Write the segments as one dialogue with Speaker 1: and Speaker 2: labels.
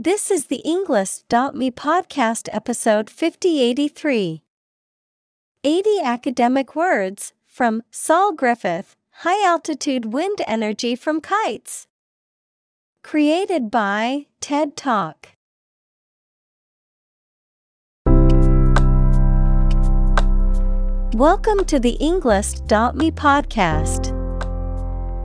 Speaker 1: This is the Englist.me podcast episode 5083. 80 academic words from Saul Griffith High Altitude Wind Energy from Kites. Created by TED Talk. Welcome to the Englist.me podcast.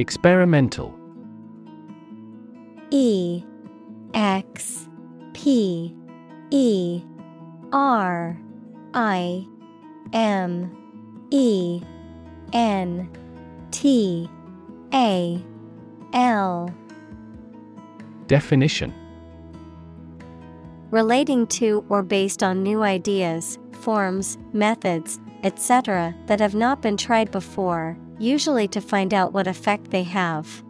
Speaker 2: Experimental.
Speaker 1: E X P E R I M E N T A L.
Speaker 2: Definition.
Speaker 1: Relating to or based on new ideas, forms, methods, etc., that have not been tried before, usually to find out what effect they have.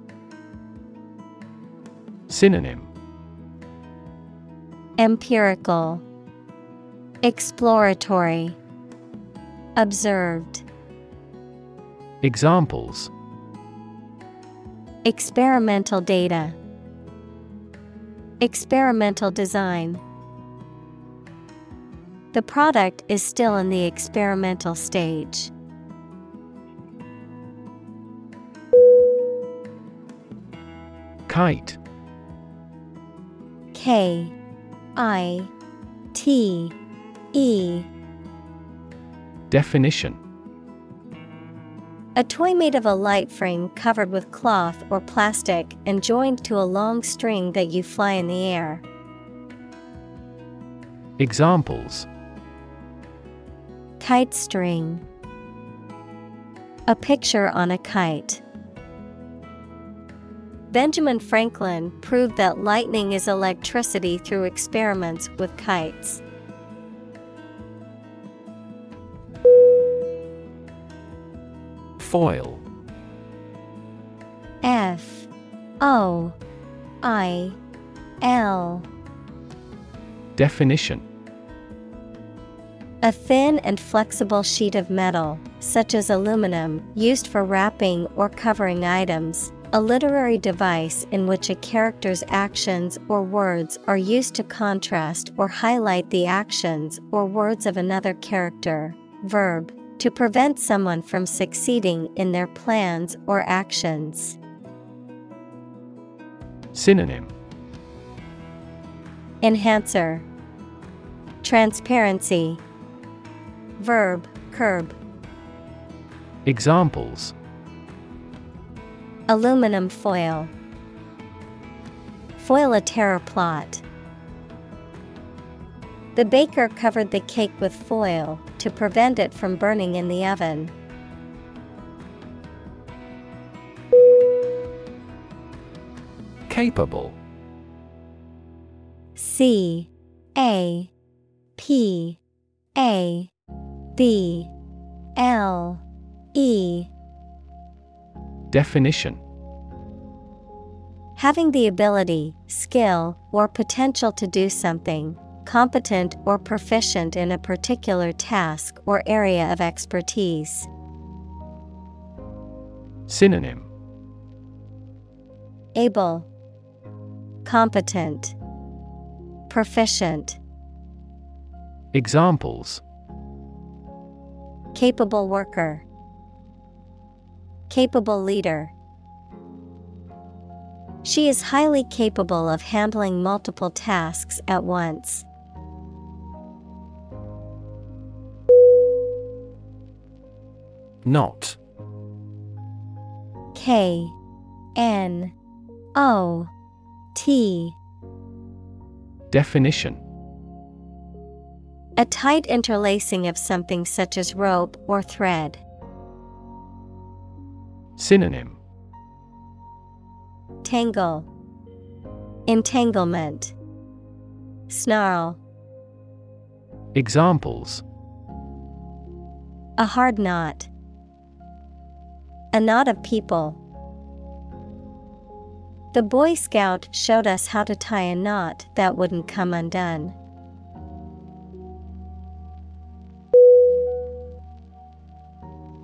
Speaker 2: Synonym
Speaker 1: Empirical, Exploratory, Observed.
Speaker 2: Examples
Speaker 1: Experimental data, Experimental design. The product is still in the experimental stage.
Speaker 2: Kite
Speaker 1: K I T E
Speaker 2: Definition
Speaker 1: A toy made of a light frame covered with cloth or plastic and joined to a long string that you fly in the air.
Speaker 2: Examples
Speaker 1: Kite string. A picture on a kite. Benjamin Franklin proved that lightning is electricity through experiments with kites.
Speaker 2: Foil.
Speaker 1: F. O. I. L.
Speaker 2: Definition.
Speaker 1: A thin and flexible sheet of metal, such as aluminum, used for wrapping or covering items. A literary device in which a character's actions or words are used to contrast or highlight the actions or words of another character. Verb, to prevent someone from succeeding in their plans or actions.
Speaker 2: Synonym
Speaker 1: Enhancer, Transparency, Verb, curb.
Speaker 2: Examples
Speaker 1: Aluminum foil. Foil a terror plot. The baker covered the cake with foil to prevent it from burning in the oven.
Speaker 2: Capable
Speaker 1: C A P A B L E
Speaker 2: Definition.
Speaker 1: Having the ability, skill, or potential to do something, competent or proficient in a particular task or area of expertise.
Speaker 2: Synonym.
Speaker 1: Able, Competent, Proficient,
Speaker 2: Examples.
Speaker 1: Capable worker, Capable leader. She is highly capable of handling multiple tasks at once.
Speaker 2: Knot
Speaker 1: K N O T
Speaker 2: Definition
Speaker 1: A tight interlacing of something such as rope or thread.
Speaker 2: Synonym
Speaker 1: Tangle Entanglement Snarl
Speaker 2: Examples
Speaker 1: A hard knot. A knot of people. The Boy Scout showed us how to tie a knot that wouldn't come undone.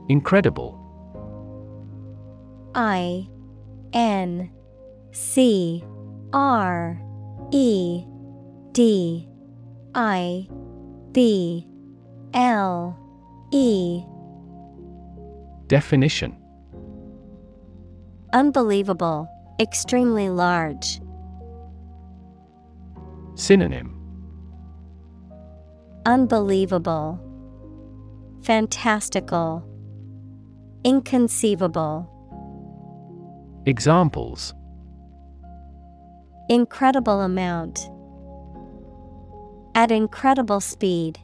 Speaker 2: Incredible.
Speaker 1: I N C R E D I B L E
Speaker 2: Definition.
Speaker 1: Unbelievable, extremely large.
Speaker 2: Synonym.
Speaker 1: Unbelievable, fantastical, inconceivable.
Speaker 2: Examples
Speaker 1: Incredible amount. At incredible speed.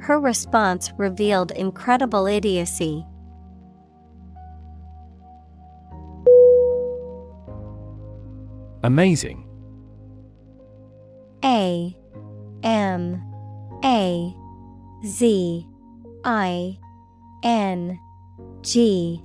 Speaker 1: Her response revealed incredible idiocy.
Speaker 2: Amazing.
Speaker 1: A M A Z I N G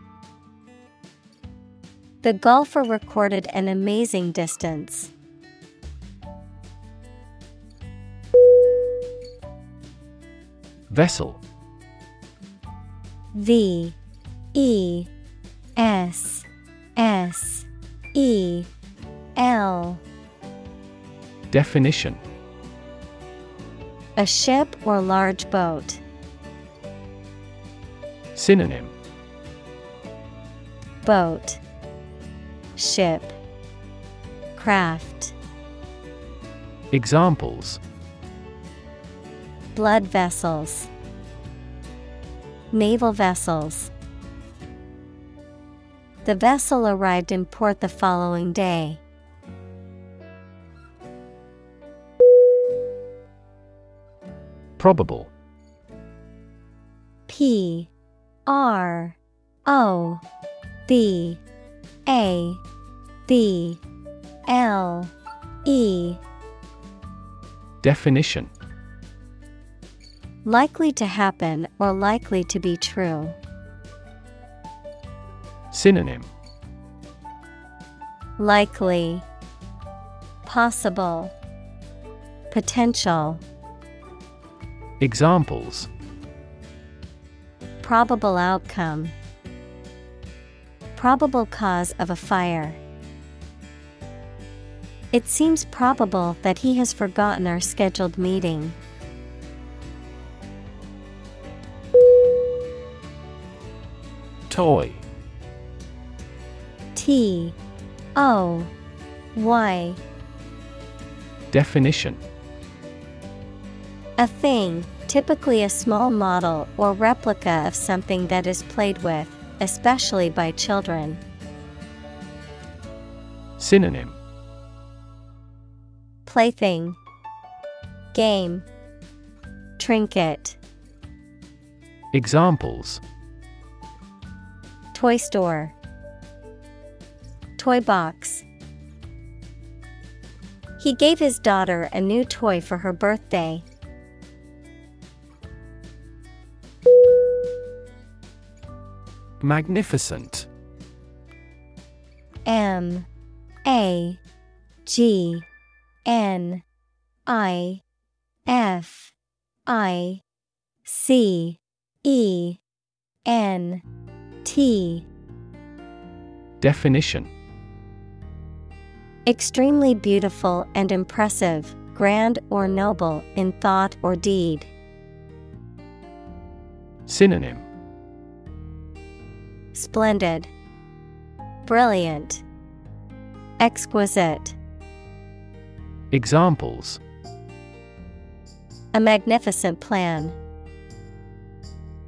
Speaker 1: The golfer recorded an amazing distance.
Speaker 2: Vessel.
Speaker 1: V E S S E L.
Speaker 2: Definition.
Speaker 1: A ship or large boat.
Speaker 2: Synonym.
Speaker 1: Boat Ship Craft
Speaker 2: Examples.
Speaker 1: Blood vessels Naval vessels. The vessel arrived in port the following day.
Speaker 2: Probable.
Speaker 1: P R O B A B L E.
Speaker 2: Definition.
Speaker 1: Likely to happen or likely to be true.
Speaker 2: Synonym.
Speaker 1: Likely Possible Potential.
Speaker 2: Examples.
Speaker 1: Probable outcome. Probable cause of a fire. It seems probable that he has forgotten our scheduled meeting.
Speaker 2: Toy.
Speaker 1: T. O. Y.
Speaker 2: Definition.
Speaker 1: A thing, typically a small model or replica of something that is played with, especially by children.
Speaker 2: Synonym
Speaker 1: Plaything Game Trinket
Speaker 2: Examples.
Speaker 1: Toy store Toy box. He gave his daughter a new toy for her birthday.
Speaker 2: Magnificent.
Speaker 1: M A G N I F I C E N T.
Speaker 2: Definition.
Speaker 1: Extremely beautiful and impressive, grand or noble in thought or deed.
Speaker 2: Synonym.
Speaker 1: Splendid, Brilliant, Exquisite.
Speaker 2: Examples
Speaker 1: A magnificent plan.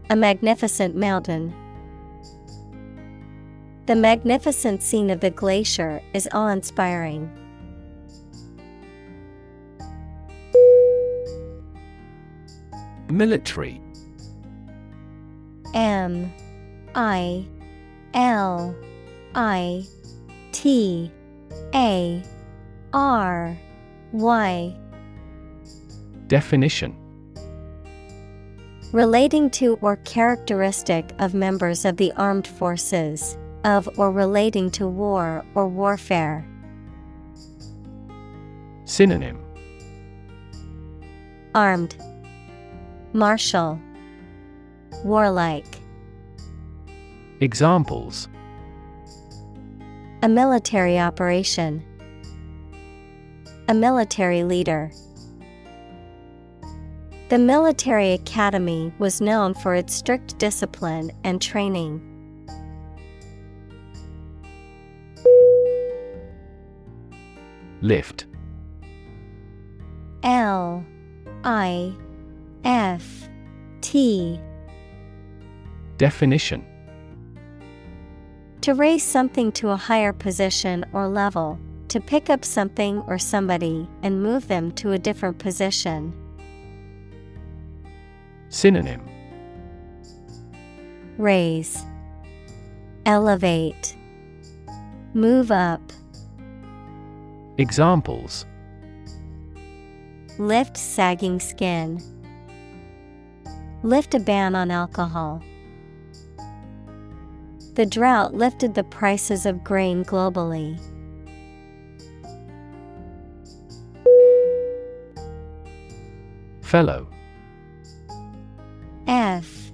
Speaker 1: A magnificent mountain. The magnificent scene of the glacier is awe inspiring.
Speaker 2: Military
Speaker 1: M I L I T A R Y
Speaker 2: Definition
Speaker 1: Relating to or characteristic of members of the armed forces, of or relating to war or warfare.
Speaker 2: Synonym
Speaker 1: Armed, Martial, Warlike.
Speaker 2: Examples
Speaker 1: A military operation. A military leader. The military academy was known for its strict discipline and training.
Speaker 2: Lift
Speaker 1: L I F T
Speaker 2: Definition
Speaker 1: To raise something to a higher position or level, to pick up something or somebody and move them to a different position.
Speaker 2: Synonym
Speaker 1: Raise, Elevate, Move up,
Speaker 2: Examples
Speaker 1: Lift sagging skin, Lift a ban on alcohol. The drought lifted the prices of grain globally.
Speaker 2: Fellow.
Speaker 1: F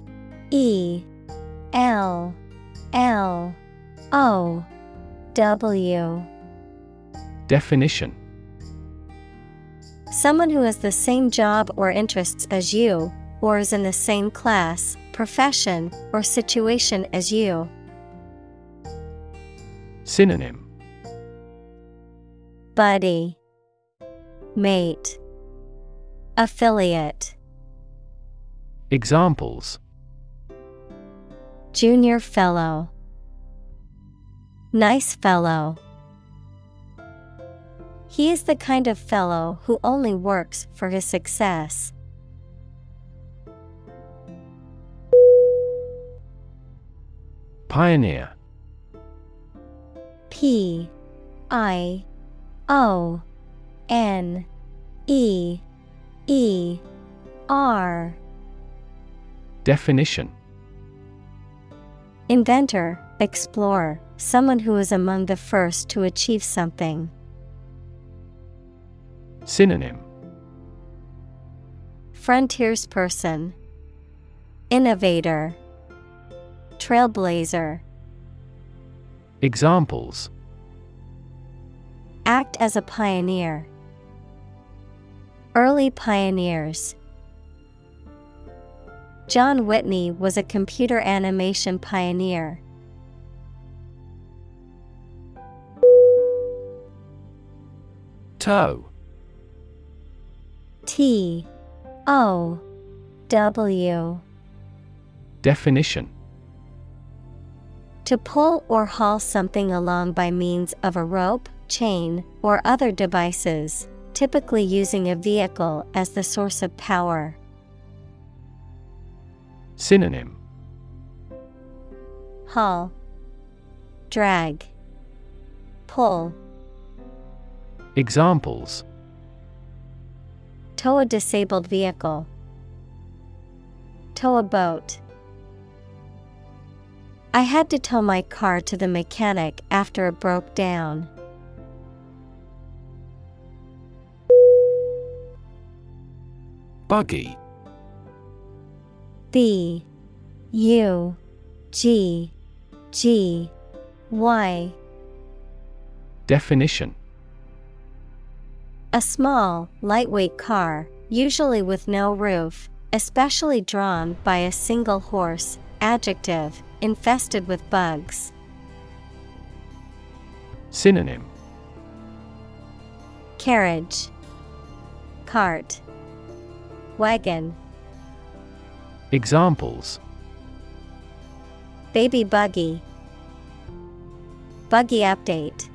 Speaker 1: E L L O W.
Speaker 2: Definition.
Speaker 1: Someone who has the same job or interests as you, or is in the same class, profession, or situation as you.
Speaker 2: Synonym.
Speaker 1: Buddy, Mate, Affiliate,
Speaker 2: Examples.
Speaker 1: Junior Fellow, Nice Fellow. He is the kind of fellow who only works for his success.
Speaker 2: Pioneer.
Speaker 1: P I O N E E R
Speaker 2: Definition
Speaker 1: Inventor, explorer, someone who is among the first to achieve something.
Speaker 2: Synonym
Speaker 1: Frontiersperson, Innovator, Trailblazer.
Speaker 2: Examples
Speaker 1: Act as a pioneer. Early pioneers. John Whitney was a computer animation pioneer.
Speaker 2: Tow.
Speaker 1: T. O. W.
Speaker 2: Definition.
Speaker 1: To pull or haul something along by means of a rope, chain, or other devices, typically using a vehicle as the source of power.
Speaker 2: Synonym
Speaker 1: Haul, Drag, Pull.
Speaker 2: Examples
Speaker 1: Tow a disabled vehicle. Tow a boat. I had to tow my car to the mechanic after it broke down.
Speaker 3: Buggy.
Speaker 1: B U G G Y.
Speaker 2: Definition.
Speaker 1: A small, lightweight car, usually with no roof, especially drawn by a single horse, adjective, infested with bugs.
Speaker 2: Synonym.
Speaker 1: Carriage. Cart Wagon.
Speaker 2: Examples.
Speaker 1: Baby buggy. Buggy update.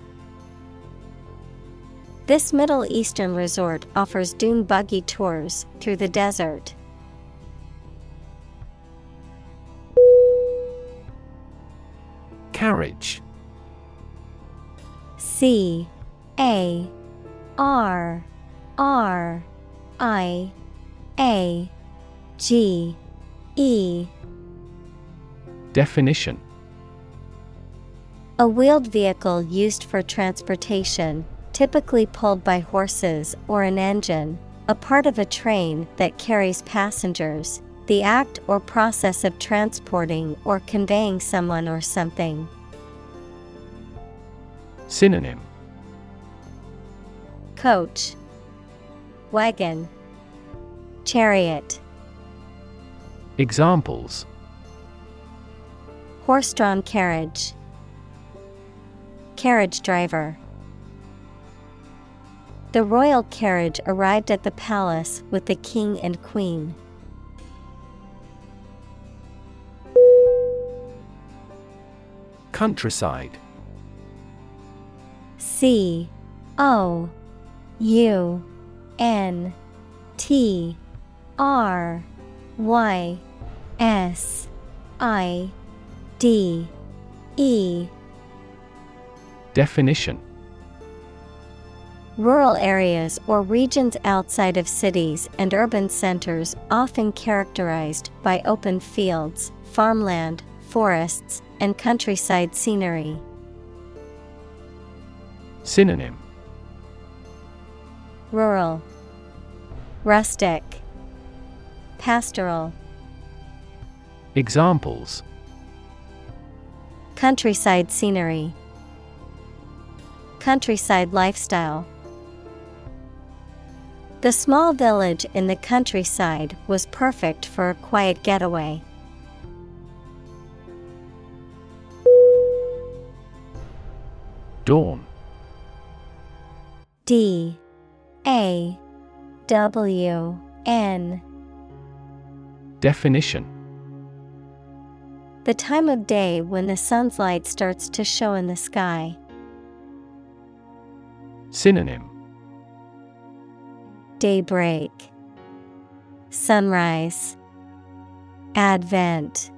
Speaker 1: This Middle Eastern resort offers dune buggy tours through the desert.
Speaker 3: Carriage.
Speaker 1: C. A. R. R. I A G E.
Speaker 2: Definition.
Speaker 1: A wheeled vehicle used for transportation, typically pulled by horses or an engine, a part of a train that carries passengers, the act or process of transporting or conveying someone or something.
Speaker 2: Synonym.
Speaker 1: Coach. Wagon Chariot.
Speaker 2: Examples.
Speaker 1: Horse drawn carriage. Carriage driver. The royal carriage arrived at the palace with the king and queen.
Speaker 3: Countryside.
Speaker 1: C O U N T R Y S I D E.
Speaker 2: Definition.
Speaker 1: Rural areas or regions outside of cities and urban centers often characterized by open fields, farmland, forests, and countryside scenery.
Speaker 2: Synonym.
Speaker 1: Rural, Rustic, Pastoral.
Speaker 2: Examples
Speaker 1: Countryside scenery, Countryside lifestyle. The small village in the countryside was perfect for a quiet getaway.
Speaker 2: Dawn
Speaker 1: D A W N
Speaker 2: Definition
Speaker 1: The time of day when the sun's light starts to show in the sky.
Speaker 2: Synonym
Speaker 1: Daybreak, Sunrise, Advent.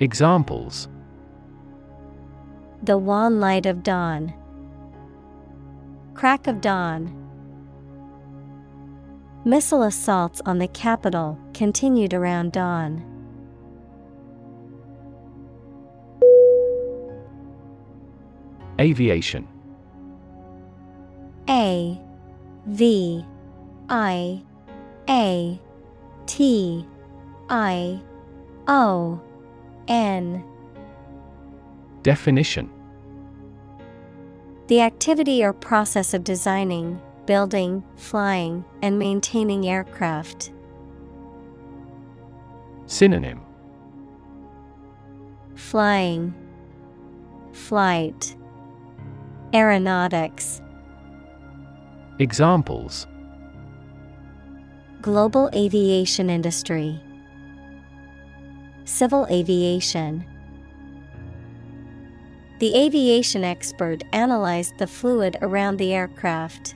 Speaker 2: Examples
Speaker 1: The wan light of dawn. Crack of dawn. Missile assaults on the capital continued around dawn.
Speaker 2: Aviation.
Speaker 1: A V I A T I O N.
Speaker 2: Definition.
Speaker 1: The activity or process of designing, building, flying, and maintaining aircraft.
Speaker 2: Synonym
Speaker 1: Flying, Flight, Aeronautics.
Speaker 2: Examples
Speaker 1: Global aviation industry, Civil aviation. The aviation expert analyzed the fluid around the aircraft.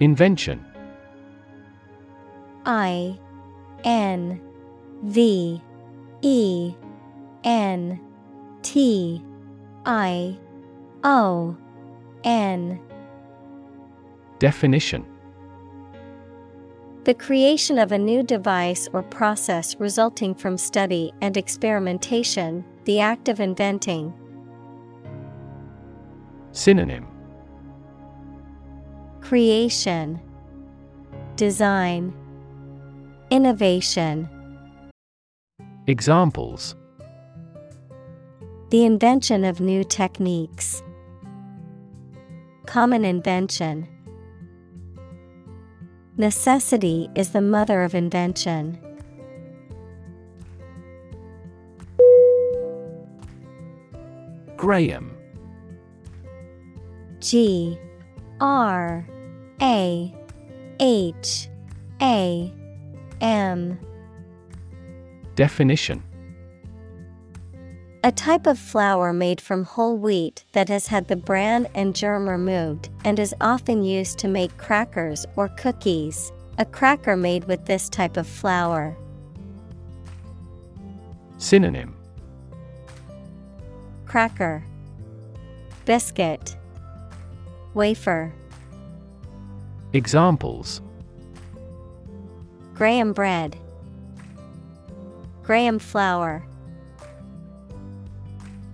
Speaker 2: Invention.
Speaker 1: I N V E N T I O N.
Speaker 2: Definition.
Speaker 1: The creation of a new device or process resulting from study and experimentation, the act of inventing.
Speaker 2: Synonym
Speaker 1: Creation, Design, Innovation.
Speaker 2: Examples
Speaker 1: The invention of new techniques. Common invention. Necessity is the mother of invention.
Speaker 2: Graham
Speaker 1: G R A H A M
Speaker 2: Definition
Speaker 1: A type of flour made from whole wheat that has had the bran and germ removed and is often used to make crackers or cookies. A cracker made with this type of flour.
Speaker 2: Synonym
Speaker 1: Cracker, Biscuit, Wafer.
Speaker 2: Examples
Speaker 1: Graham bread, Graham flour.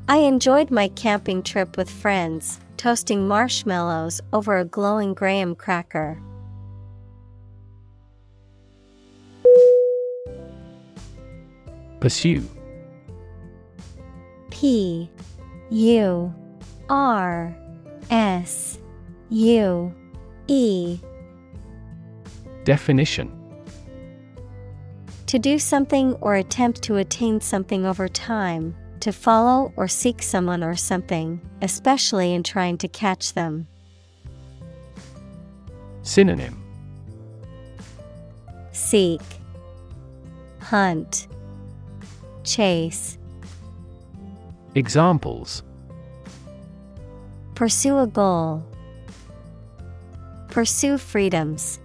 Speaker 1: I enjoyed my camping trip with friends, toasting marshmallows over a glowing graham cracker.
Speaker 2: Pursue
Speaker 1: P U R S U E
Speaker 2: Definition
Speaker 1: To do something or attempt to attain something over time, to follow or seek someone or something, especially in trying to catch them.
Speaker 2: Synonym
Speaker 1: Seek, Hunt, Chase.
Speaker 2: Examples
Speaker 1: Pursue a goal. Pursue freedoms.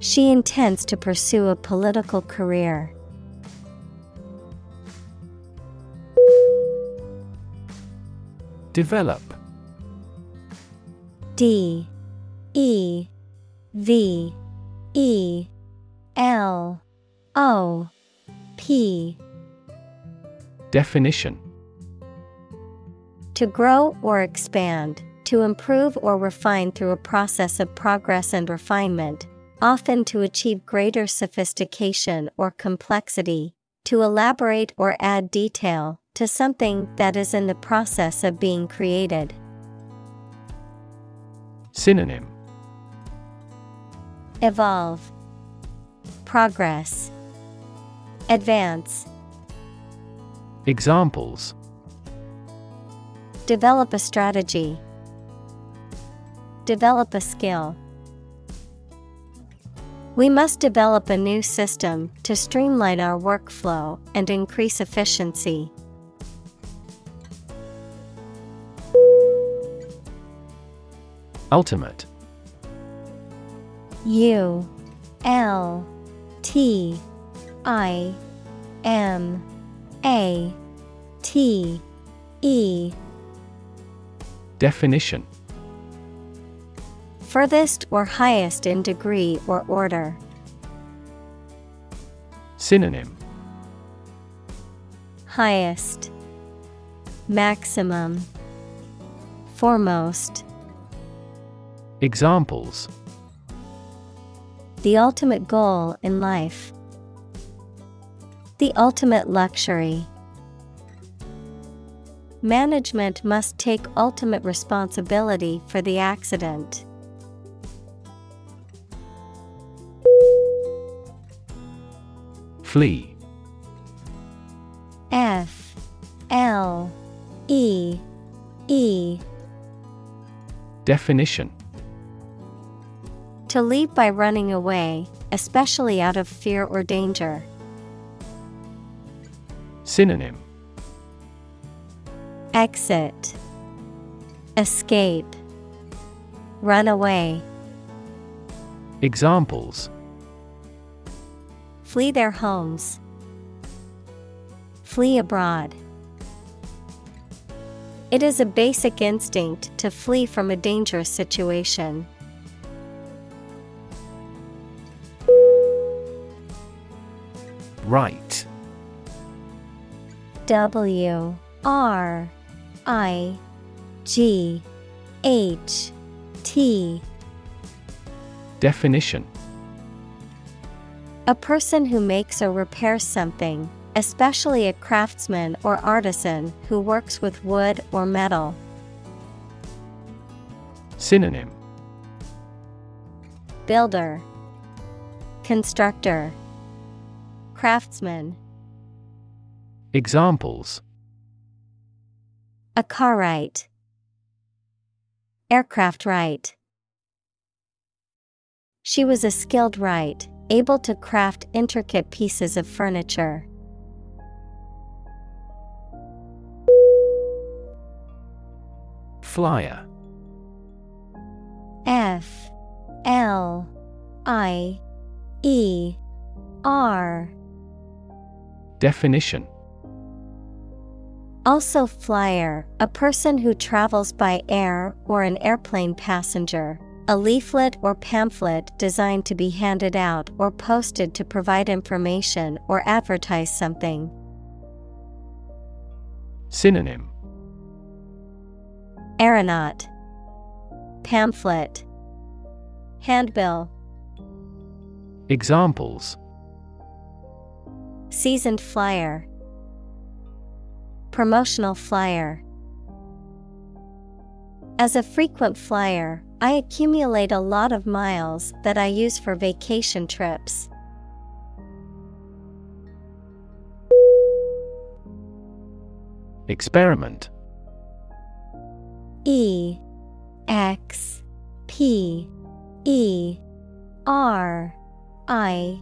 Speaker 1: She intends to pursue a political career.
Speaker 2: Develop.
Speaker 1: D E V E L O P.
Speaker 2: Definition.
Speaker 1: To grow or expand, to improve or refine through a process of progress and refinement, often to achieve greater sophistication or complexity, to elaborate or add detail to something that is in the process of being created.
Speaker 2: Synonym
Speaker 1: Evolve, Progress, Advance.
Speaker 2: Examples
Speaker 1: Develop a strategy. Develop a skill. We must develop a new system to streamline our workflow and increase efficiency.
Speaker 2: Ultimate.
Speaker 1: U L T I M A T E.
Speaker 2: Definition
Speaker 1: Furthest or highest in degree or order.
Speaker 2: Synonym
Speaker 1: Highest Maximum Foremost
Speaker 2: Examples
Speaker 1: The ultimate goal in life. The ultimate luxury. Management must take ultimate responsibility for the accident.
Speaker 2: Flee.
Speaker 1: F L E E.
Speaker 2: Definition.
Speaker 1: To leave by running away, especially out of fear or danger.
Speaker 2: Synonym.
Speaker 1: Exit. Escape. Run away.
Speaker 2: Examples
Speaker 1: Flee their homes. Flee abroad. It is a basic instinct to flee from a dangerous situation.
Speaker 2: Wright
Speaker 1: W R I G H T.
Speaker 2: Definition
Speaker 1: A person who makes or repairs something, especially a craftsman or artisan who works with wood or metal.
Speaker 2: Synonym
Speaker 1: Builder, Constructor, Craftsman.
Speaker 2: Examples
Speaker 1: A car wright, Aircraft wright. She was a skilled wright, able to craft intricate pieces of furniture.
Speaker 2: Flier.
Speaker 1: F. L. I. E. R.
Speaker 2: Definition.
Speaker 1: Also flyer, a person who travels by air or an airplane passenger. A leaflet or pamphlet designed to be handed out or posted to provide information or advertise something.
Speaker 2: Synonym.
Speaker 1: Aeronaut. Pamphlet. Handbill.
Speaker 2: Examples.
Speaker 1: Seasoned flyer. Promotional flyer. As a frequent flyer, I accumulate a lot of miles that I use for vacation trips.
Speaker 2: Experiment.
Speaker 1: E X P E R I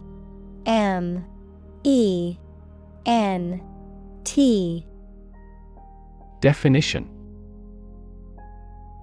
Speaker 1: M E N T.
Speaker 2: Definition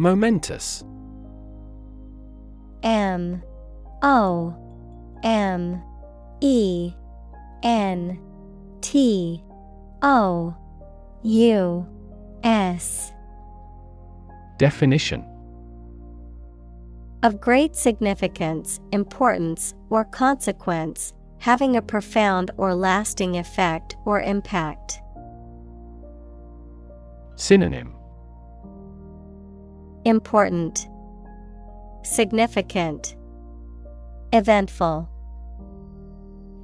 Speaker 2: Momentous.
Speaker 1: M. O. M. E. N. T. O. U. S.
Speaker 2: Definition.
Speaker 1: Of great significance, importance, or consequence, having a profound or lasting effect or impact.
Speaker 2: Synonym
Speaker 1: Important, Significant, Eventful.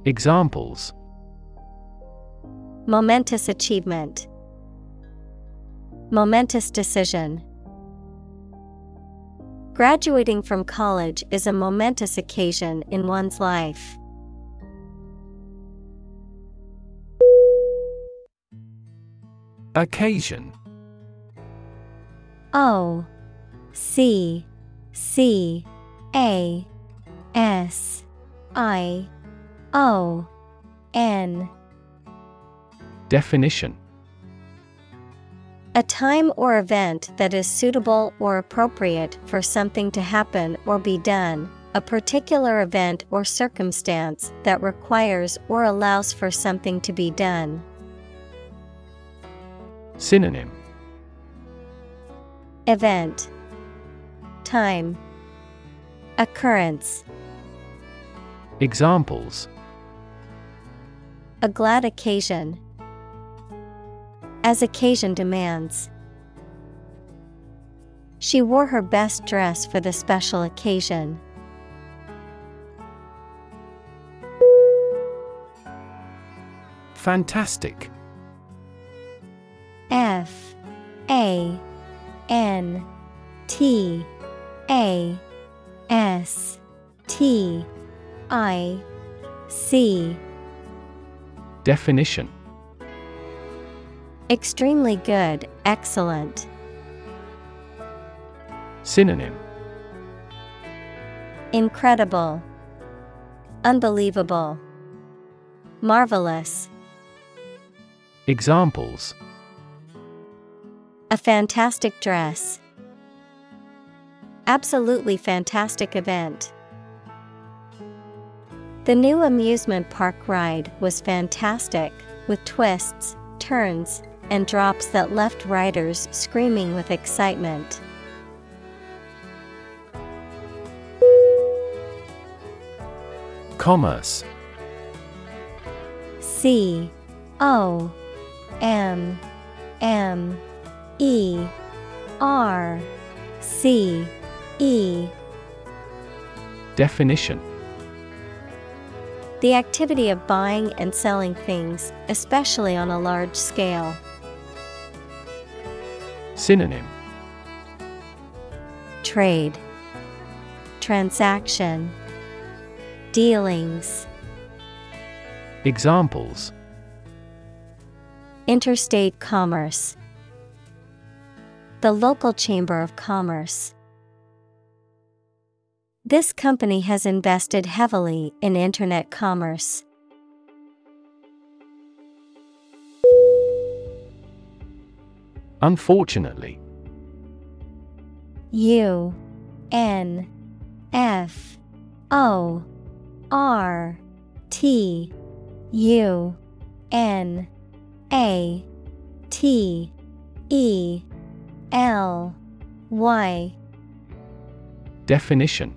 Speaker 2: Examples
Speaker 1: Momentous achievement. Momentous decision. Graduating from college is a momentous occasion in one's life.
Speaker 2: Occasion
Speaker 1: O C C A S I O N.
Speaker 2: Definition.
Speaker 1: A time or event that is suitable or appropriate for something to happen or be done, a particular event or circumstance that requires or allows for something to be done.
Speaker 2: Synonym.
Speaker 1: Event Time Occurrence
Speaker 2: Examples
Speaker 1: A glad occasion. As occasion demands. She wore her best dress for the special occasion.
Speaker 2: Fantastic
Speaker 1: F A N T A S T I C
Speaker 2: Definition
Speaker 1: Extremely good, excellent.
Speaker 2: Synonym
Speaker 1: Incredible, Unbelievable, Marvelous.
Speaker 2: Examples
Speaker 1: A fantastic dress. Absolutely fantastic event. The new amusement park ride was fantastic, with twists, turns, and drops that left riders screaming with excitement.
Speaker 2: Commerce
Speaker 1: C O M M E R C E.
Speaker 2: Definition.
Speaker 1: The activity of buying and selling things, especially on a large scale.
Speaker 2: Synonym.
Speaker 1: Trade. Transaction. Dealings.
Speaker 2: Examples.
Speaker 1: Interstate commerce. The local chamber of commerce This company has invested heavily in internet commerce.
Speaker 2: Unfortunately
Speaker 1: U N F O R T U N A T E L Y
Speaker 2: Definition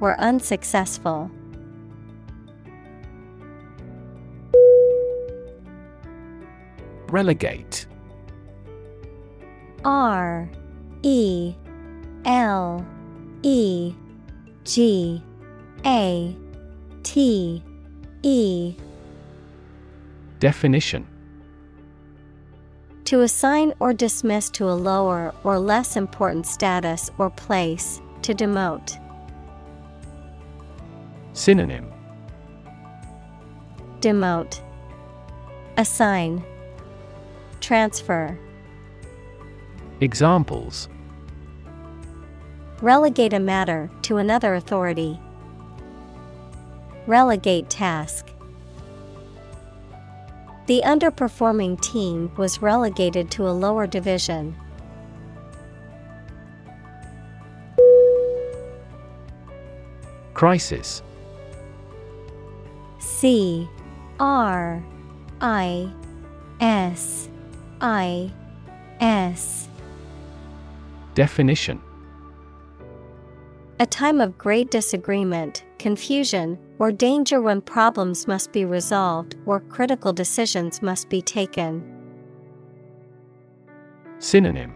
Speaker 1: were unsuccessful.
Speaker 2: Relegate
Speaker 1: R E L E G A T E
Speaker 2: Definition
Speaker 1: To assign or dismiss to a lower or less important status or place, to demote.
Speaker 2: Synonym
Speaker 1: Demote. Assign. Transfer.
Speaker 2: Examples
Speaker 1: Relegate a matter to another authority. Relegate task. The underperforming team was relegated to a lower division.
Speaker 2: Crisis
Speaker 1: C R I S I S.
Speaker 2: Definition.
Speaker 1: A time of great disagreement, confusion, or danger when problems must be resolved or critical decisions must be taken.
Speaker 2: Synonym.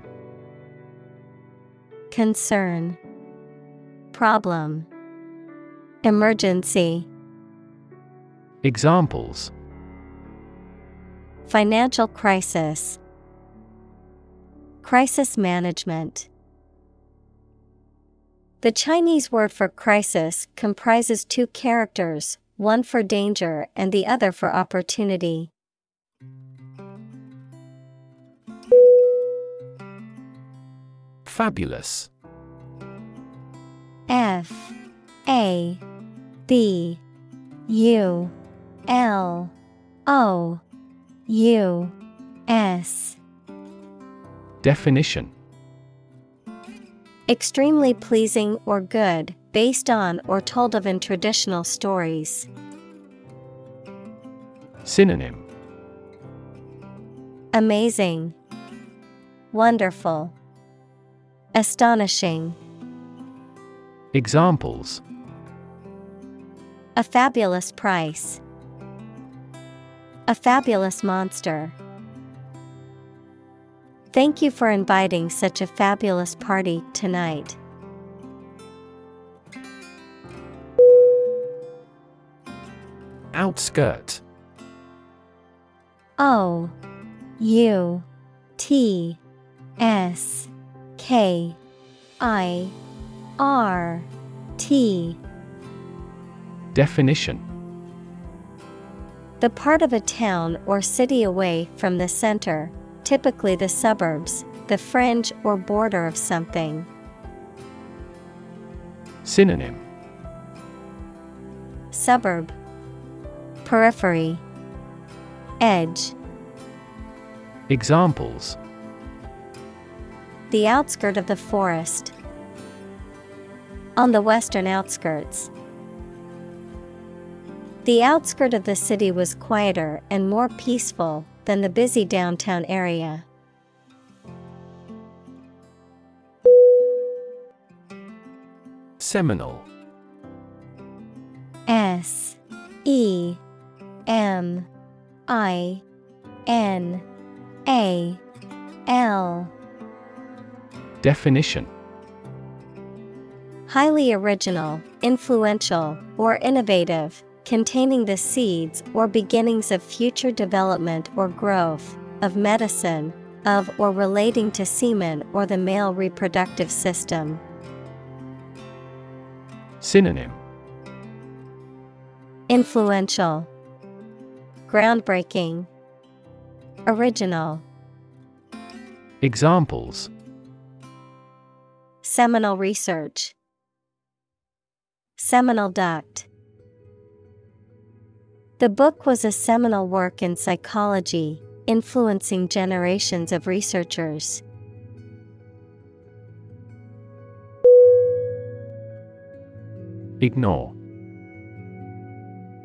Speaker 1: Concern, Problem, Emergency,
Speaker 2: Examples
Speaker 1: Financial crisis, Crisis management. The Chinese word for crisis comprises two characters, one for danger and the other for opportunity.
Speaker 2: Fabulous
Speaker 1: F A B U L O U S
Speaker 2: Definition
Speaker 1: Extremely pleasing or good, based on or told of in traditional stories.
Speaker 2: Synonym
Speaker 1: Amazing, Wonderful, Astonishing.
Speaker 2: Examples
Speaker 1: A fabulous price. A fabulous monster. Thank you for inviting such a fabulous party tonight.
Speaker 2: Outskirt
Speaker 1: O U T S K I R T
Speaker 2: Definition
Speaker 1: The part of a town or city away from the center, typically the suburbs, the fringe or border of something.
Speaker 2: Synonym
Speaker 1: Suburb Periphery Edge
Speaker 2: Examples
Speaker 1: The outskirt of the forest. On the western outskirts. The outskirt of the city was quieter and more peaceful than the busy downtown area.
Speaker 2: Seminal.
Speaker 1: S E M I N A L.
Speaker 2: Definition.
Speaker 1: Highly original, influential, or innovative, containing the seeds or beginnings of future development or growth, of medicine, of or relating to semen or the male reproductive system.
Speaker 2: Synonym.
Speaker 1: Influential, Groundbreaking, Original,
Speaker 2: Examples.
Speaker 1: Seminal research, Seminal duct. The book was a seminal work in psychology, influencing generations of researchers.
Speaker 2: Ignore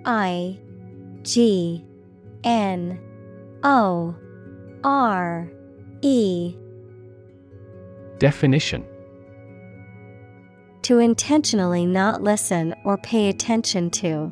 Speaker 1: I G N O R E
Speaker 2: Definition
Speaker 1: To intentionally not listen or pay attention to.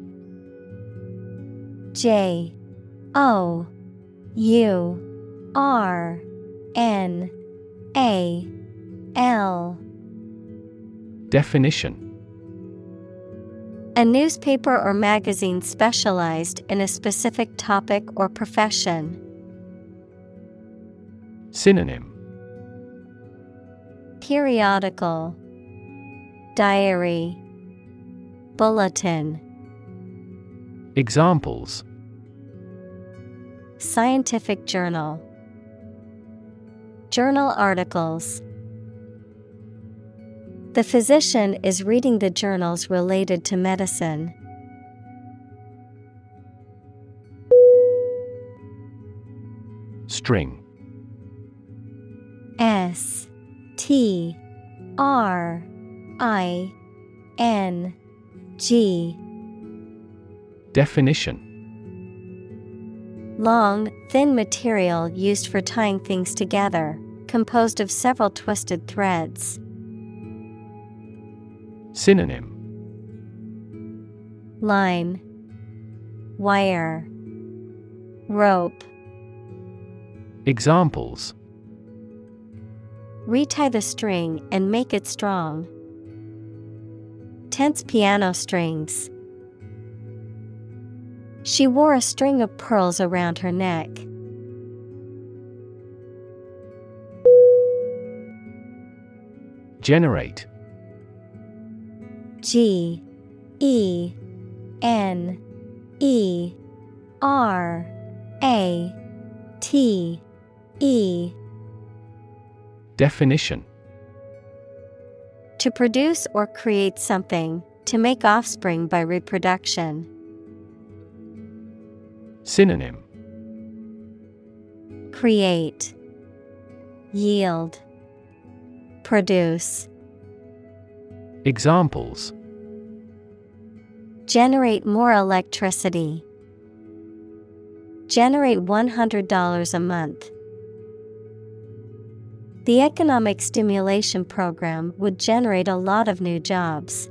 Speaker 1: J O U R N A L.
Speaker 2: Definition.
Speaker 1: A newspaper or magazine specialized in a specific topic or profession.
Speaker 2: Synonym.
Speaker 1: Periodical. Diary. Bulletin
Speaker 2: Examples.
Speaker 1: Scientific Journal. Journal articles. The physician is reading the journals related to medicine.
Speaker 2: String.
Speaker 1: S T R I N G
Speaker 2: Definition
Speaker 1: Long, thin material used for tying things together, composed of several twisted threads.
Speaker 2: Synonym
Speaker 1: Line, Wire, Rope.
Speaker 2: Examples
Speaker 1: Retie the string and make it strong. Tense piano strings. She wore a string of pearls around her neck.
Speaker 2: Generate
Speaker 1: G E N E R A T E
Speaker 2: Definition
Speaker 1: To produce or create something, to make offspring by reproduction.
Speaker 2: Synonym
Speaker 1: Create, Yield, Produce.
Speaker 2: Examples
Speaker 1: Generate more electricity. Generate $100 a month. The economic stimulation program would generate a lot of new jobs.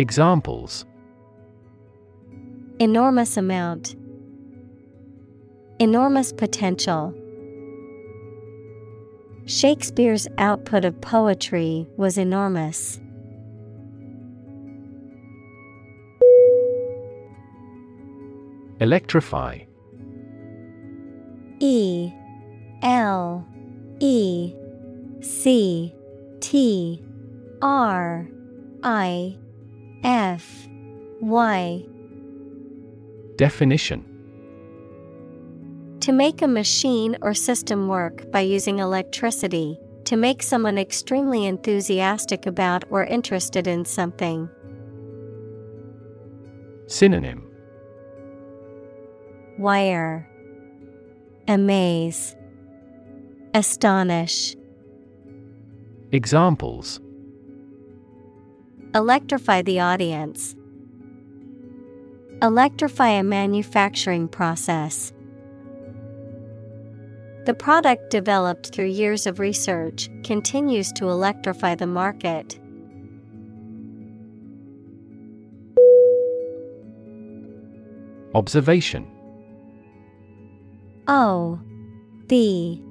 Speaker 2: Examples.
Speaker 1: Enormous amount. Enormous potential. Shakespeare's output of poetry was enormous.
Speaker 2: Electrify.
Speaker 1: E. L. E. C. T. R. I F. Y.
Speaker 2: Definition.
Speaker 1: To make a machine or system work by using electricity, to make someone extremely enthusiastic about or interested in something.
Speaker 2: Synonym.
Speaker 1: Wire. Amaze. Astonish.
Speaker 2: Examples
Speaker 1: Electrify the audience. Electrify a manufacturing process. The product developed through years of research continues to electrify the market.
Speaker 2: Observation
Speaker 1: O B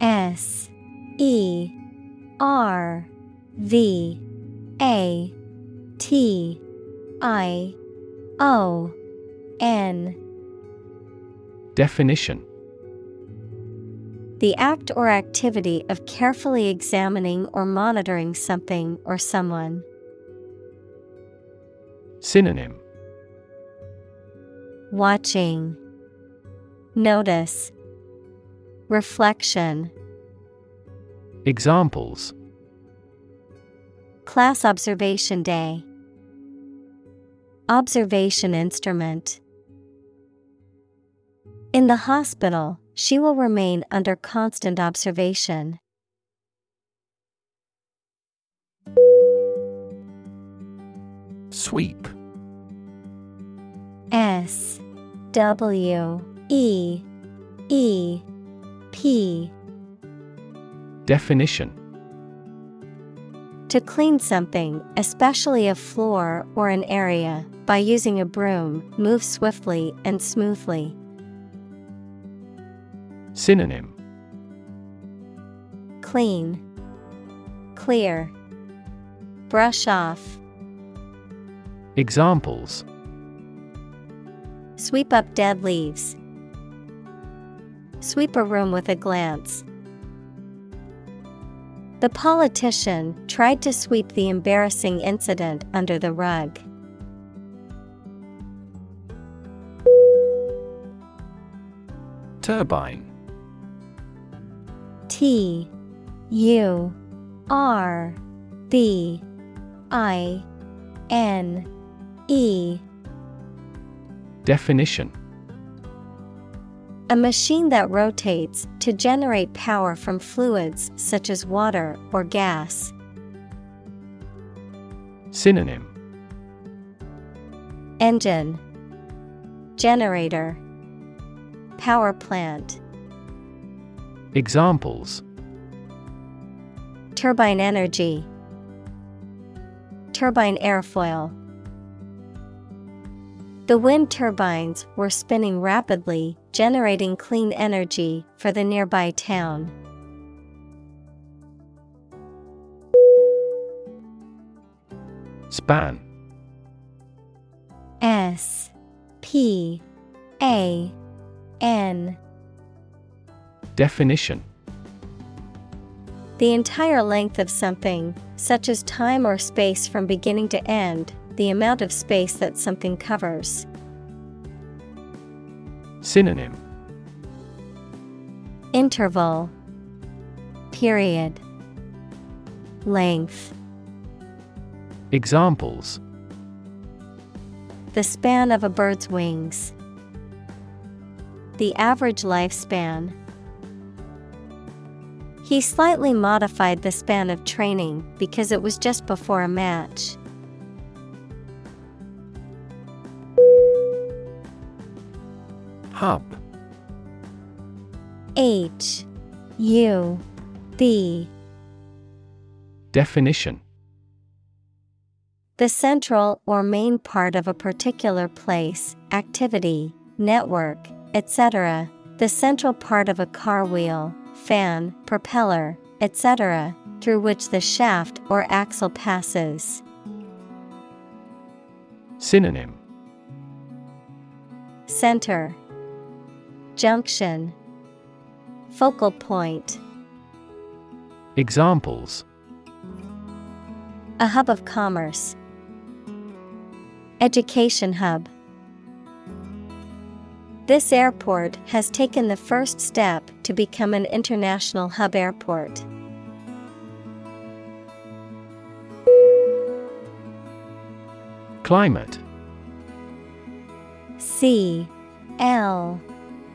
Speaker 1: S E R V A T I O N.
Speaker 2: Definition.
Speaker 1: The act or activity of carefully examining or monitoring something or someone.
Speaker 2: Synonym.
Speaker 1: Watching. Notice. Reflection.
Speaker 2: Examples
Speaker 1: Class Observation Day. Observation Instrument. In the hospital, she will remain under constant observation.
Speaker 2: Sweep.
Speaker 1: S W E E P.
Speaker 2: Definition
Speaker 1: To clean something, especially a floor or an area, by using a broom, move swiftly and smoothly.
Speaker 2: Synonym
Speaker 1: Clean, Clear, Brush off,
Speaker 2: Examples
Speaker 1: Sweep up dead leaves. Sweep a room with a glance. The politician tried to sweep the embarrassing incident under the rug.
Speaker 2: Turbine.
Speaker 1: T U R B I N E.
Speaker 2: Definition
Speaker 1: A machine that rotates to generate power from fluids such as water or gas.
Speaker 2: Synonym.
Speaker 1: Engine. Generator. Power plant.
Speaker 2: Examples.
Speaker 1: Turbine energy. Turbine airfoil. The wind turbines were spinning rapidly, generating clean energy for the nearby town.
Speaker 2: Span
Speaker 1: S P A N
Speaker 2: Definition
Speaker 1: The entire length of something, such as time or space from beginning to end, the amount of space that something covers.
Speaker 2: Synonym
Speaker 1: Interval Period Length
Speaker 2: Examples
Speaker 1: The span of a bird's wings. The average lifespan. He slightly modified the span of training because it was just before a match.
Speaker 2: Hub
Speaker 1: H U B
Speaker 2: Definition
Speaker 1: The central or main part of a particular place, activity, network, etc. The central part of a car wheel, fan, propeller, etc., through which the shaft or axle passes.
Speaker 2: Synonym
Speaker 1: Center Junction Focal point
Speaker 2: Examples
Speaker 1: A hub of commerce. Education hub. This airport has taken the first step to become an international hub airport.
Speaker 2: Climate
Speaker 1: C L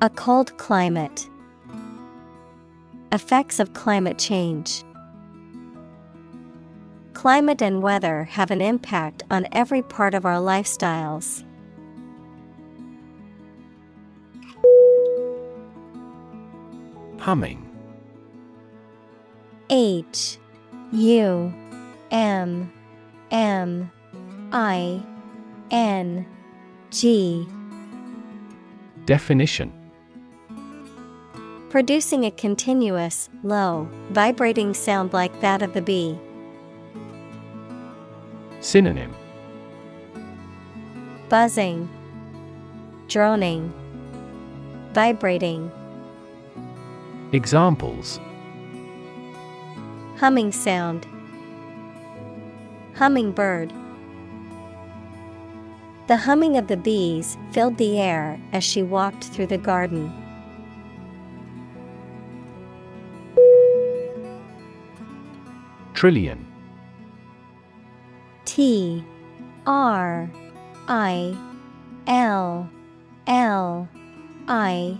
Speaker 1: A cold climate. Effects of climate change. Climate and weather have an impact on every part of our lifestyles.
Speaker 2: Humming.
Speaker 1: H U M M I N G.
Speaker 2: Definition
Speaker 1: Producing a continuous, low, vibrating sound like that of the bee.
Speaker 2: Synonym
Speaker 1: Buzzing, droning, vibrating.
Speaker 2: Examples
Speaker 1: Humming sound. Hummingbird. The humming of the bees filled the air as she walked through the garden.
Speaker 2: Trillion
Speaker 1: T R I L L I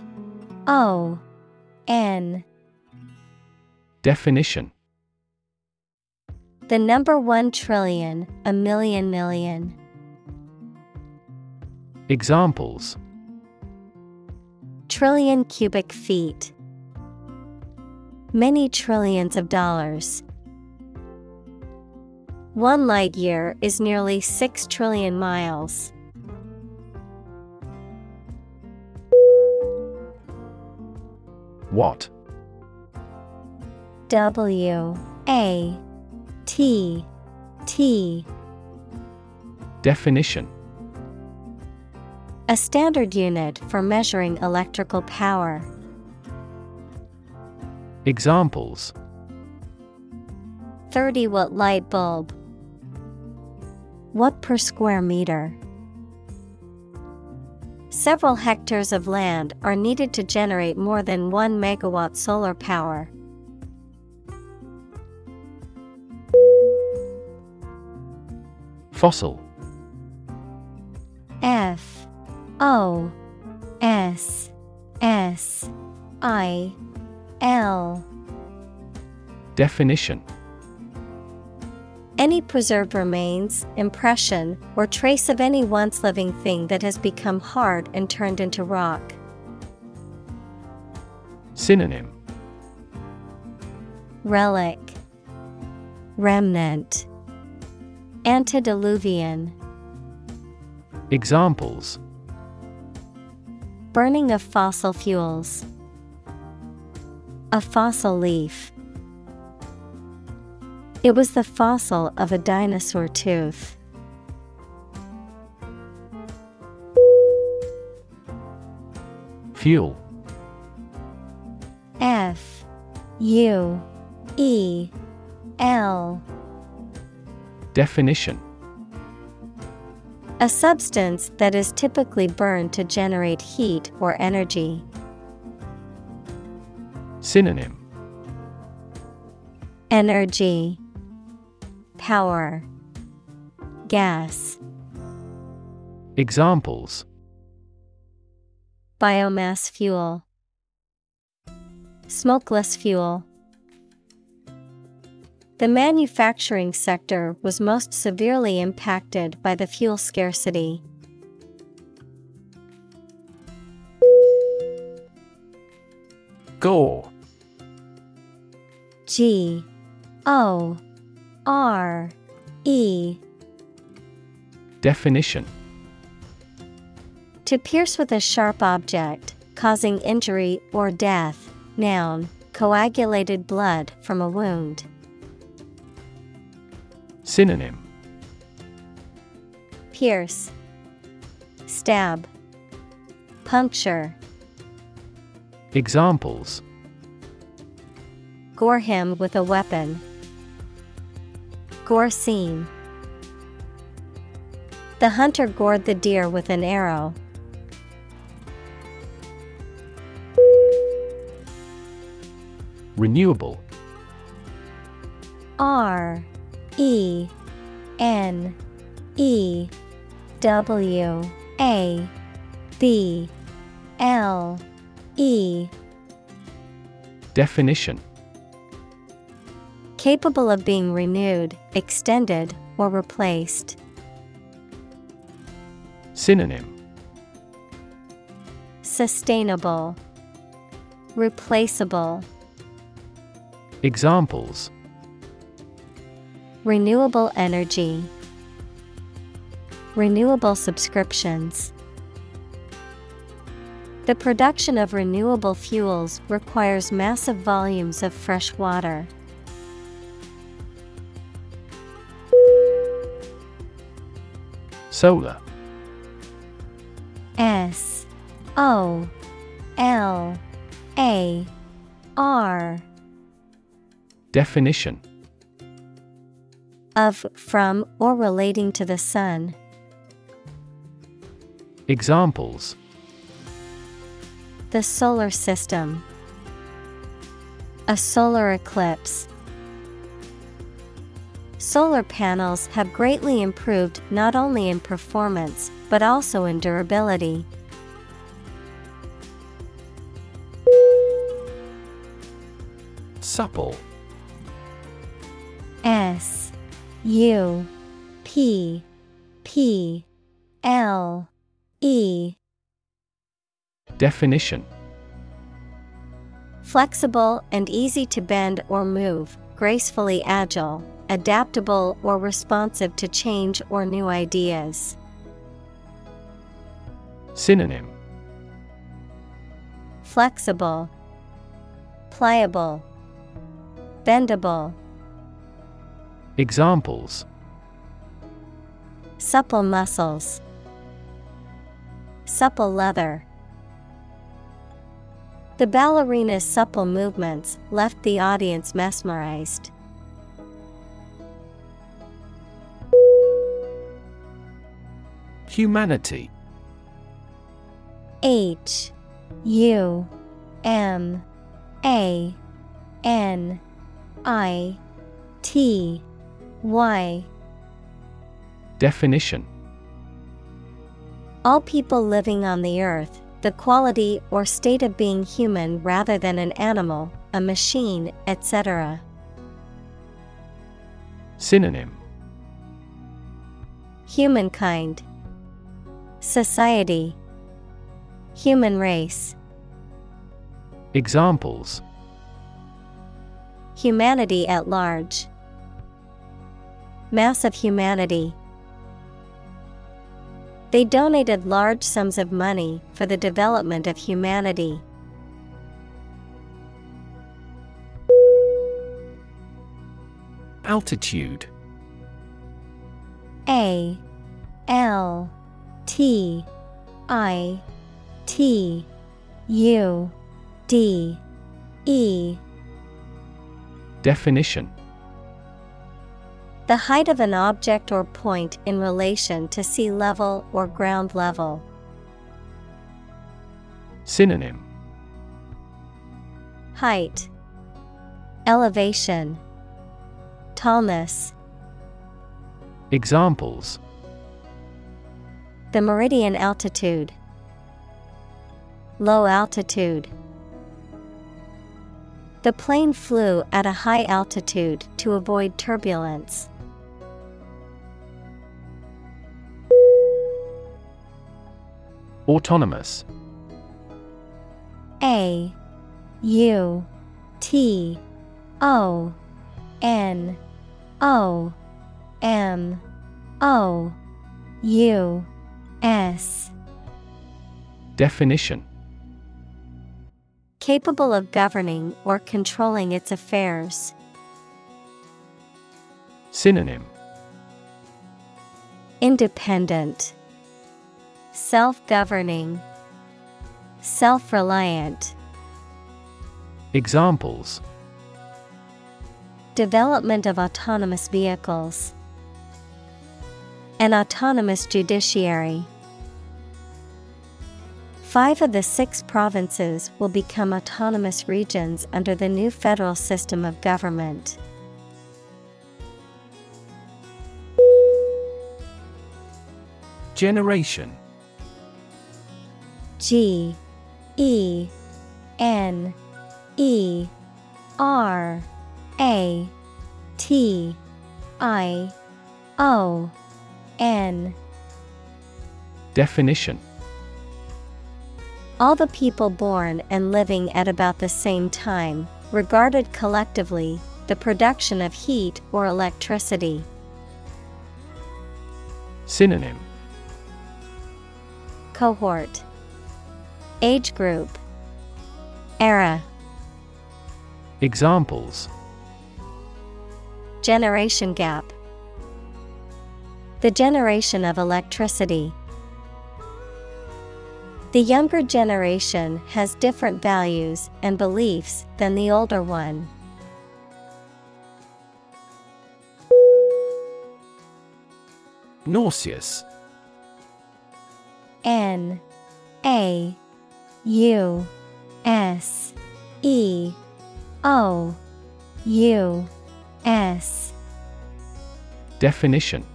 Speaker 1: O N
Speaker 2: Definition
Speaker 1: The number one trillion, a million million.
Speaker 2: Examples
Speaker 1: Trillion cubic feet. Many trillions of dollars. One light year is nearly 6 trillion miles.
Speaker 2: Watt
Speaker 1: W A T T
Speaker 2: Definition
Speaker 1: A standard unit for measuring electrical power.
Speaker 2: Examples
Speaker 1: 30 watt light bulb. Watt per square meter? Several hectares of land are needed to generate more than 1 megawatt solar power.
Speaker 2: Fossil
Speaker 1: F O S S I L
Speaker 2: Definition
Speaker 1: Any preserved remains, impression, or trace of any once living thing that has become hard and turned into rock.
Speaker 2: Synonym
Speaker 1: Relic Remnant Antediluvian
Speaker 2: Examples
Speaker 1: Burning of fossil fuels. A fossil leaf. It was the fossil of a dinosaur tooth.
Speaker 2: Fuel.
Speaker 1: F U E L
Speaker 2: Definition
Speaker 1: A substance that is typically burned to generate heat or energy.
Speaker 2: Synonym
Speaker 1: Energy Power. Gas.
Speaker 2: Examples.
Speaker 1: Biomass fuel. Smokeless fuel. The manufacturing sector was most severely impacted by the fuel scarcity.
Speaker 2: Gore
Speaker 1: G. O R E
Speaker 2: Definition
Speaker 1: To pierce with a sharp object, causing injury or death. Noun, coagulated blood from a wound.
Speaker 2: Synonym
Speaker 1: Pierce, Stab, Puncture.
Speaker 2: Examples
Speaker 1: Gore him with a weapon. Gore scene. The hunter gored the deer with an arrow.
Speaker 2: Renewable
Speaker 1: R E N E W A B L E
Speaker 2: Definition
Speaker 1: Capable of being renewed, extended, or replaced.
Speaker 2: Synonym
Speaker 1: Sustainable, Replaceable.
Speaker 2: Examples
Speaker 1: Renewable energy, Renewable subscriptions. The production of renewable fuels requires massive volumes of fresh water.
Speaker 2: Solar
Speaker 1: S O L A R
Speaker 2: Definition
Speaker 1: of, from, or relating to the sun.
Speaker 2: Examples
Speaker 1: The solar system. A solar eclipse. Solar panels have greatly improved not only in performance, but also in durability.
Speaker 2: Supple.
Speaker 1: S U P P L E.
Speaker 2: Definition.
Speaker 1: Flexible and easy to bend or move, gracefully agile, adaptable or responsive to change or new ideas.
Speaker 2: Synonym
Speaker 1: Flexible, Pliable, Bendable.
Speaker 2: Examples
Speaker 1: Supple muscles, Supple leather. The ballerina's supple movements left the audience mesmerized.
Speaker 2: Humanity.
Speaker 1: H U M A N I T Y.
Speaker 2: Definition.
Speaker 1: All people living on the earth, the quality or state of being human rather than an animal, a machine, etc.
Speaker 2: Synonym.
Speaker 1: Humankind, Society, Human race,
Speaker 2: Examples
Speaker 1: Humanity at large, Mass of humanity. They donated large sums of money for the development of humanity.
Speaker 2: Altitude
Speaker 1: A L T I T U D E.
Speaker 2: Definition.
Speaker 1: The height of an object or point in relation to sea level or ground level.
Speaker 2: Synonym.
Speaker 1: Height. Elevation. Tallness.
Speaker 2: Examples
Speaker 1: The meridian altitude. Low altitude. The plane flew at a high altitude to avoid turbulence.
Speaker 2: Autonomous.
Speaker 1: A U T O N O M O U S
Speaker 2: Definition
Speaker 1: Capable of governing or controlling its affairs.
Speaker 2: Synonym
Speaker 1: Independent, Self governing, Self reliant.
Speaker 2: Examples
Speaker 1: Development of autonomous vehicles. An autonomous judiciary. Five of the six provinces will become autonomous regions under the new federal system of government.
Speaker 2: Generation
Speaker 1: G E N E R A T I O N.
Speaker 2: Definition.
Speaker 1: All the people born and living at about the same time, regarded collectively, the production of heat or electricity.
Speaker 2: Synonym.
Speaker 1: Cohort. Age group. Era.
Speaker 2: Examples.
Speaker 1: Generation gap The generation of electricity. The younger generation has different values and beliefs than the older one.
Speaker 2: Nauseous
Speaker 1: N A U S E O U S
Speaker 2: Definition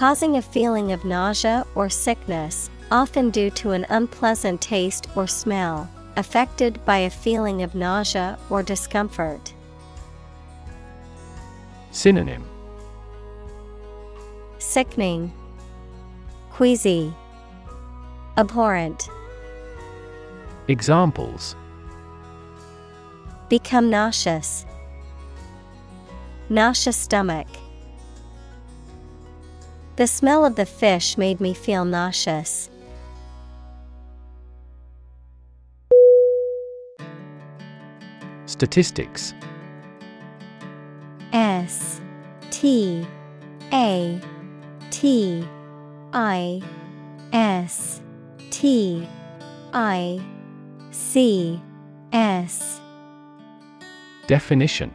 Speaker 1: Causing a feeling of nausea or sickness, often due to an unpleasant taste or smell, affected by a feeling of nausea or discomfort.
Speaker 2: Synonym
Speaker 1: Sickening, Queasy, Abhorrent.
Speaker 2: Examples
Speaker 1: Become nauseous. Nauseous stomach. The smell of the fish made me feel nauseous.
Speaker 2: Statistics.
Speaker 1: S T A T I S T I C S.
Speaker 2: Definition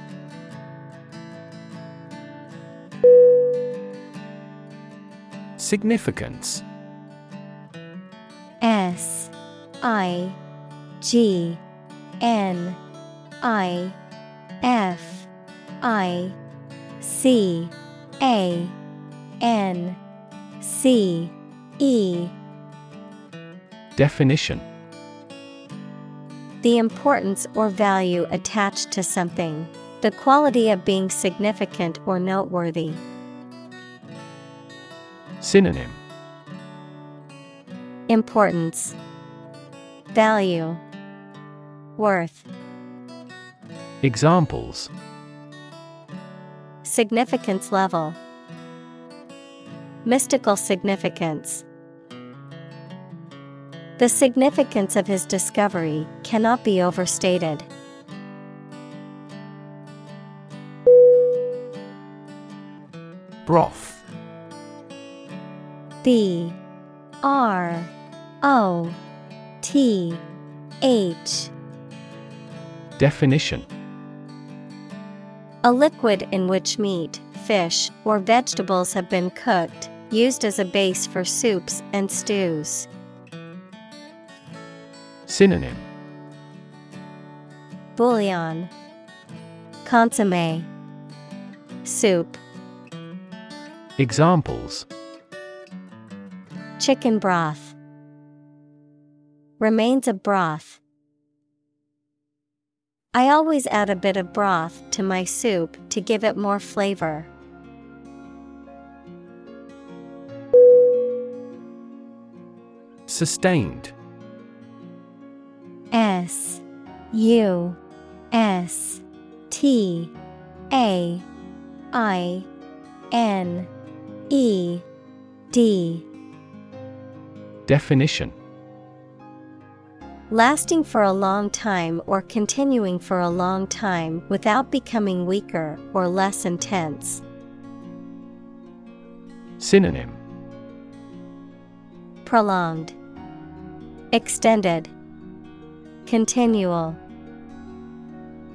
Speaker 2: Significance.
Speaker 1: S I G N I F I C A N C E.
Speaker 2: Definition.
Speaker 1: The importance or value attached to something, the quality of being significant or noteworthy.
Speaker 2: Synonym
Speaker 1: Importance, Value, Worth.
Speaker 2: Examples
Speaker 1: Significance level, Mystical significance. The significance of his discovery cannot be overstated.
Speaker 2: Broth
Speaker 1: B R O T H.
Speaker 2: Definition.
Speaker 1: A liquid in which meat, fish, or vegetables have been cooked, used as a base for soups and stews.
Speaker 2: Synonym.
Speaker 1: Bouillon, Consomme, Soup,
Speaker 2: Examples
Speaker 1: Chicken broth, Remains of broth. I always add a bit of broth to my soup to give it more flavor.
Speaker 2: Sustained
Speaker 1: S U S T A I N E D
Speaker 2: Definition
Speaker 1: Lasting for a long time or continuing for a long time without becoming weaker or less intense.
Speaker 2: Synonym
Speaker 1: Prolonged, Extended, Continual.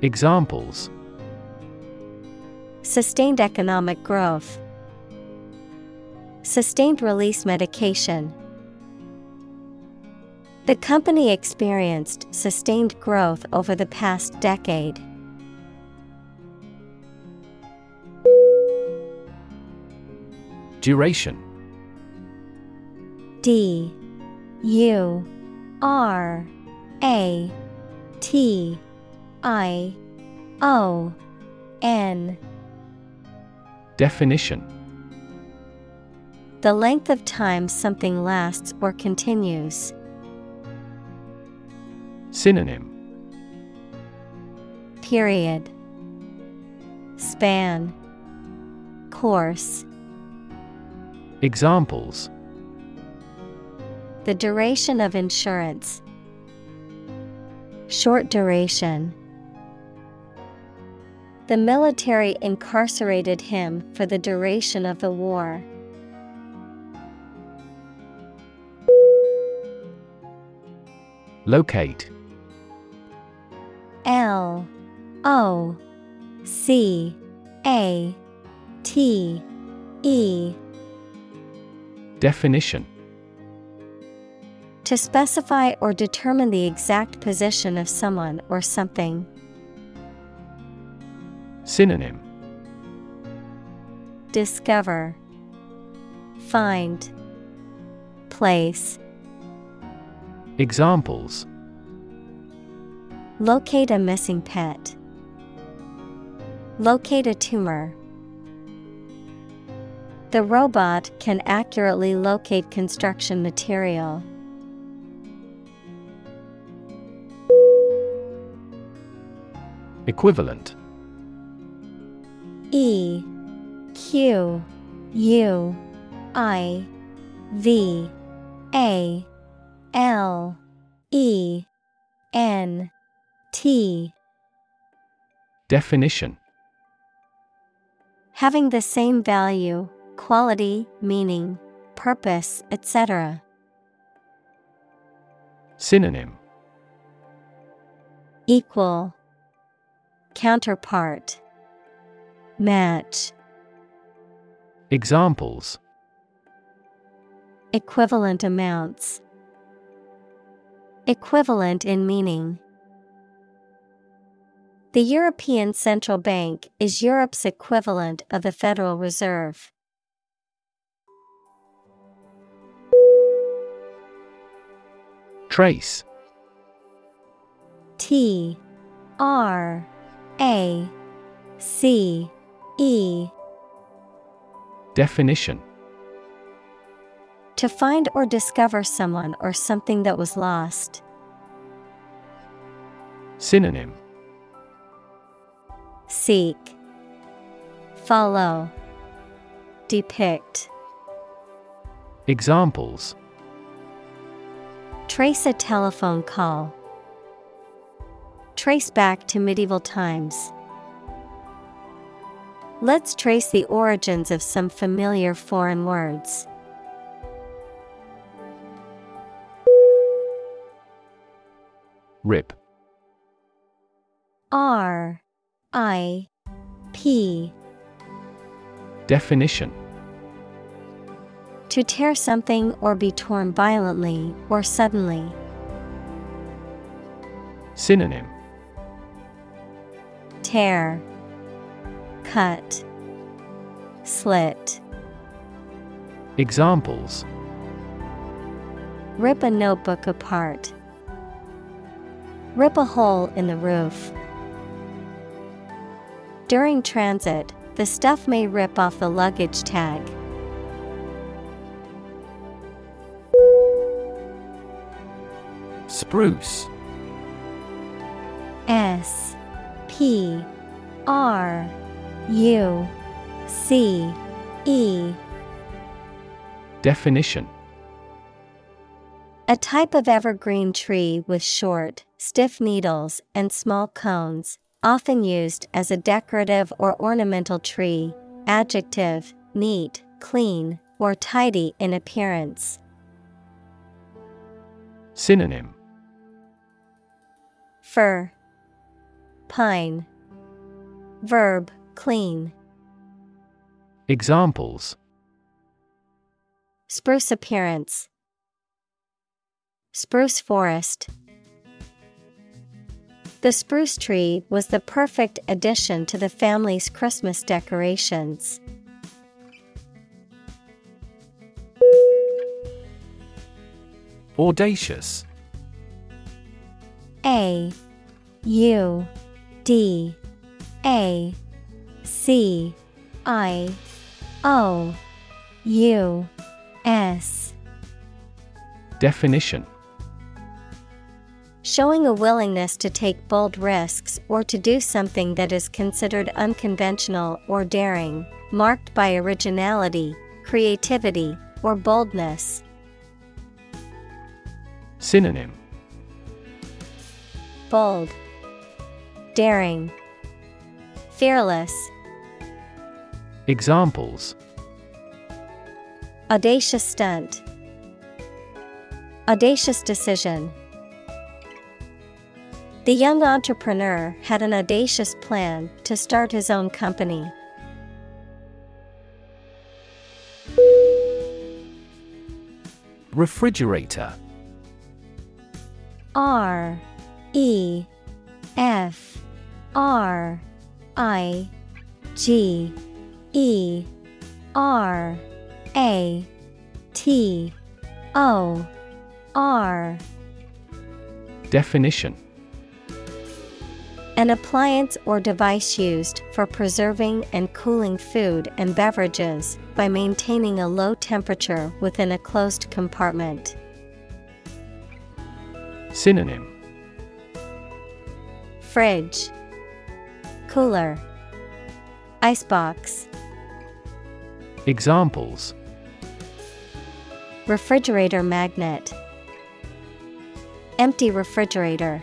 Speaker 2: Examples
Speaker 1: Sustained economic growth. Sustained release medication. The company experienced sustained growth over the past decade.
Speaker 2: Duration.
Speaker 1: D. U. R. A. T. I. O. N.
Speaker 2: Definition.
Speaker 1: The length of time something lasts or continues.
Speaker 2: Synonym
Speaker 1: Period. Span. Course.
Speaker 2: Examples
Speaker 1: The duration of insurance. Short duration. The military incarcerated him for the duration of the war.
Speaker 2: Locate
Speaker 1: L O C A T E.
Speaker 2: Definition.
Speaker 1: To specify or determine the exact position of someone or something.
Speaker 2: Synonym.
Speaker 1: Discover. Find. Place.
Speaker 2: Examples
Speaker 1: Locate a missing pet. Locate a tumor. The robot can accurately locate construction material.
Speaker 2: Equivalent
Speaker 1: E Q U I V A L E N T.
Speaker 2: Definition.
Speaker 1: Having the same value, quality, meaning, purpose, etc.
Speaker 2: Synonym.
Speaker 1: Equal. Counterpart. Match.
Speaker 2: Examples.
Speaker 1: Equivalent amounts. Equivalent in meaning. The European Central Bank is Europe's equivalent of the Federal Reserve.
Speaker 2: Trace.
Speaker 1: T R A C E
Speaker 2: Definition
Speaker 1: To find or discover someone or something that was lost.
Speaker 2: Synonym
Speaker 1: Seek, Follow, Depict.
Speaker 2: Examples
Speaker 1: Trace a telephone call. Trace back to medieval times. Let's trace the origins of some familiar foreign words.
Speaker 2: Rip.
Speaker 1: R I P
Speaker 2: Definition
Speaker 1: To tear something or be torn violently or suddenly.
Speaker 2: Synonym
Speaker 1: Tear, Cut, Slit.
Speaker 2: Examples
Speaker 1: Rip a notebook apart. Rip a hole in the roof. During transit, the stuff may rip off the luggage tag.
Speaker 2: Spruce.
Speaker 1: S P R U C E
Speaker 2: Definition
Speaker 1: A type of evergreen tree with short, stiff needles and small cones, often used as a decorative or ornamental tree. Adjective, neat, clean, or tidy in appearance.
Speaker 2: Synonym
Speaker 1: Fir, Pine. Verb, clean.
Speaker 2: Examples
Speaker 1: Spruce appearance. Spruce forest. The spruce tree was the perfect addition to the family's Christmas decorations.
Speaker 2: Audacious.
Speaker 1: A U D A C I O U S
Speaker 2: Definition
Speaker 1: Showing a willingness to take bold risks or to do something that is considered unconventional or daring, marked by originality, creativity, or boldness.
Speaker 2: Synonym.
Speaker 1: Bold, Daring, Fearless,
Speaker 2: Examples.
Speaker 1: Audacious stunt, Audacious decision. The young entrepreneur had an audacious plan to start his own company.
Speaker 2: Refrigerator.
Speaker 1: R E F R I G E R A T O R.
Speaker 2: Definition
Speaker 1: An appliance or device used for preserving and cooling food and beverages by maintaining a low temperature within a closed compartment.
Speaker 2: Synonym.
Speaker 1: Fridge, Cooler, Icebox,
Speaker 2: Examples.
Speaker 1: Refrigerator magnet, Empty refrigerator.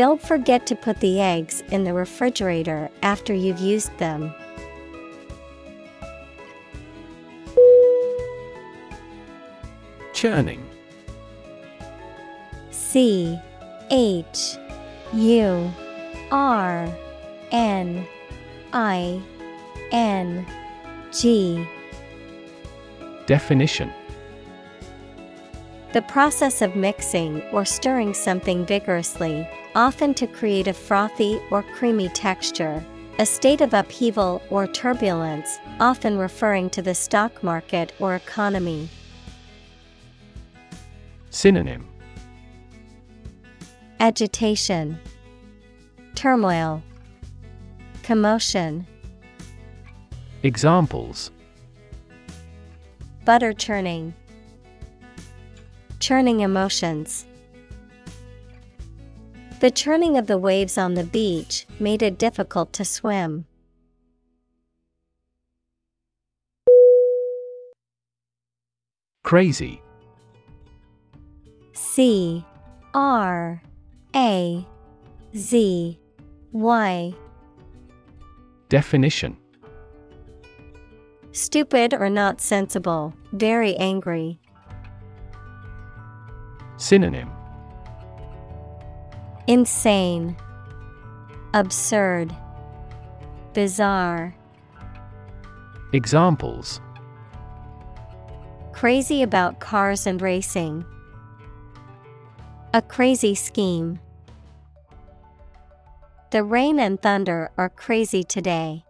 Speaker 1: Don't forget to put the eggs in the refrigerator after you've used them.
Speaker 2: Churning.
Speaker 1: C H U R N I N G.
Speaker 2: Definition
Speaker 1: The process of mixing or stirring something vigorously, often to create a frothy or creamy texture. A state of upheaval or turbulence, often referring to the stock market or economy.
Speaker 2: Synonym
Speaker 1: Agitation, Turmoil, Commotion.
Speaker 2: Examples
Speaker 1: Butter churning, Churning emotions. The churning of the waves on the beach made it difficult to swim.
Speaker 2: Crazy
Speaker 1: C R A Z Y
Speaker 2: Definition
Speaker 1: Stupid or not sensible, very angry.
Speaker 2: Synonym
Speaker 1: Insane, Absurd, Bizarre.
Speaker 2: Examples
Speaker 1: Crazy about cars and racing. A crazy scheme. The rain and thunder are crazy today.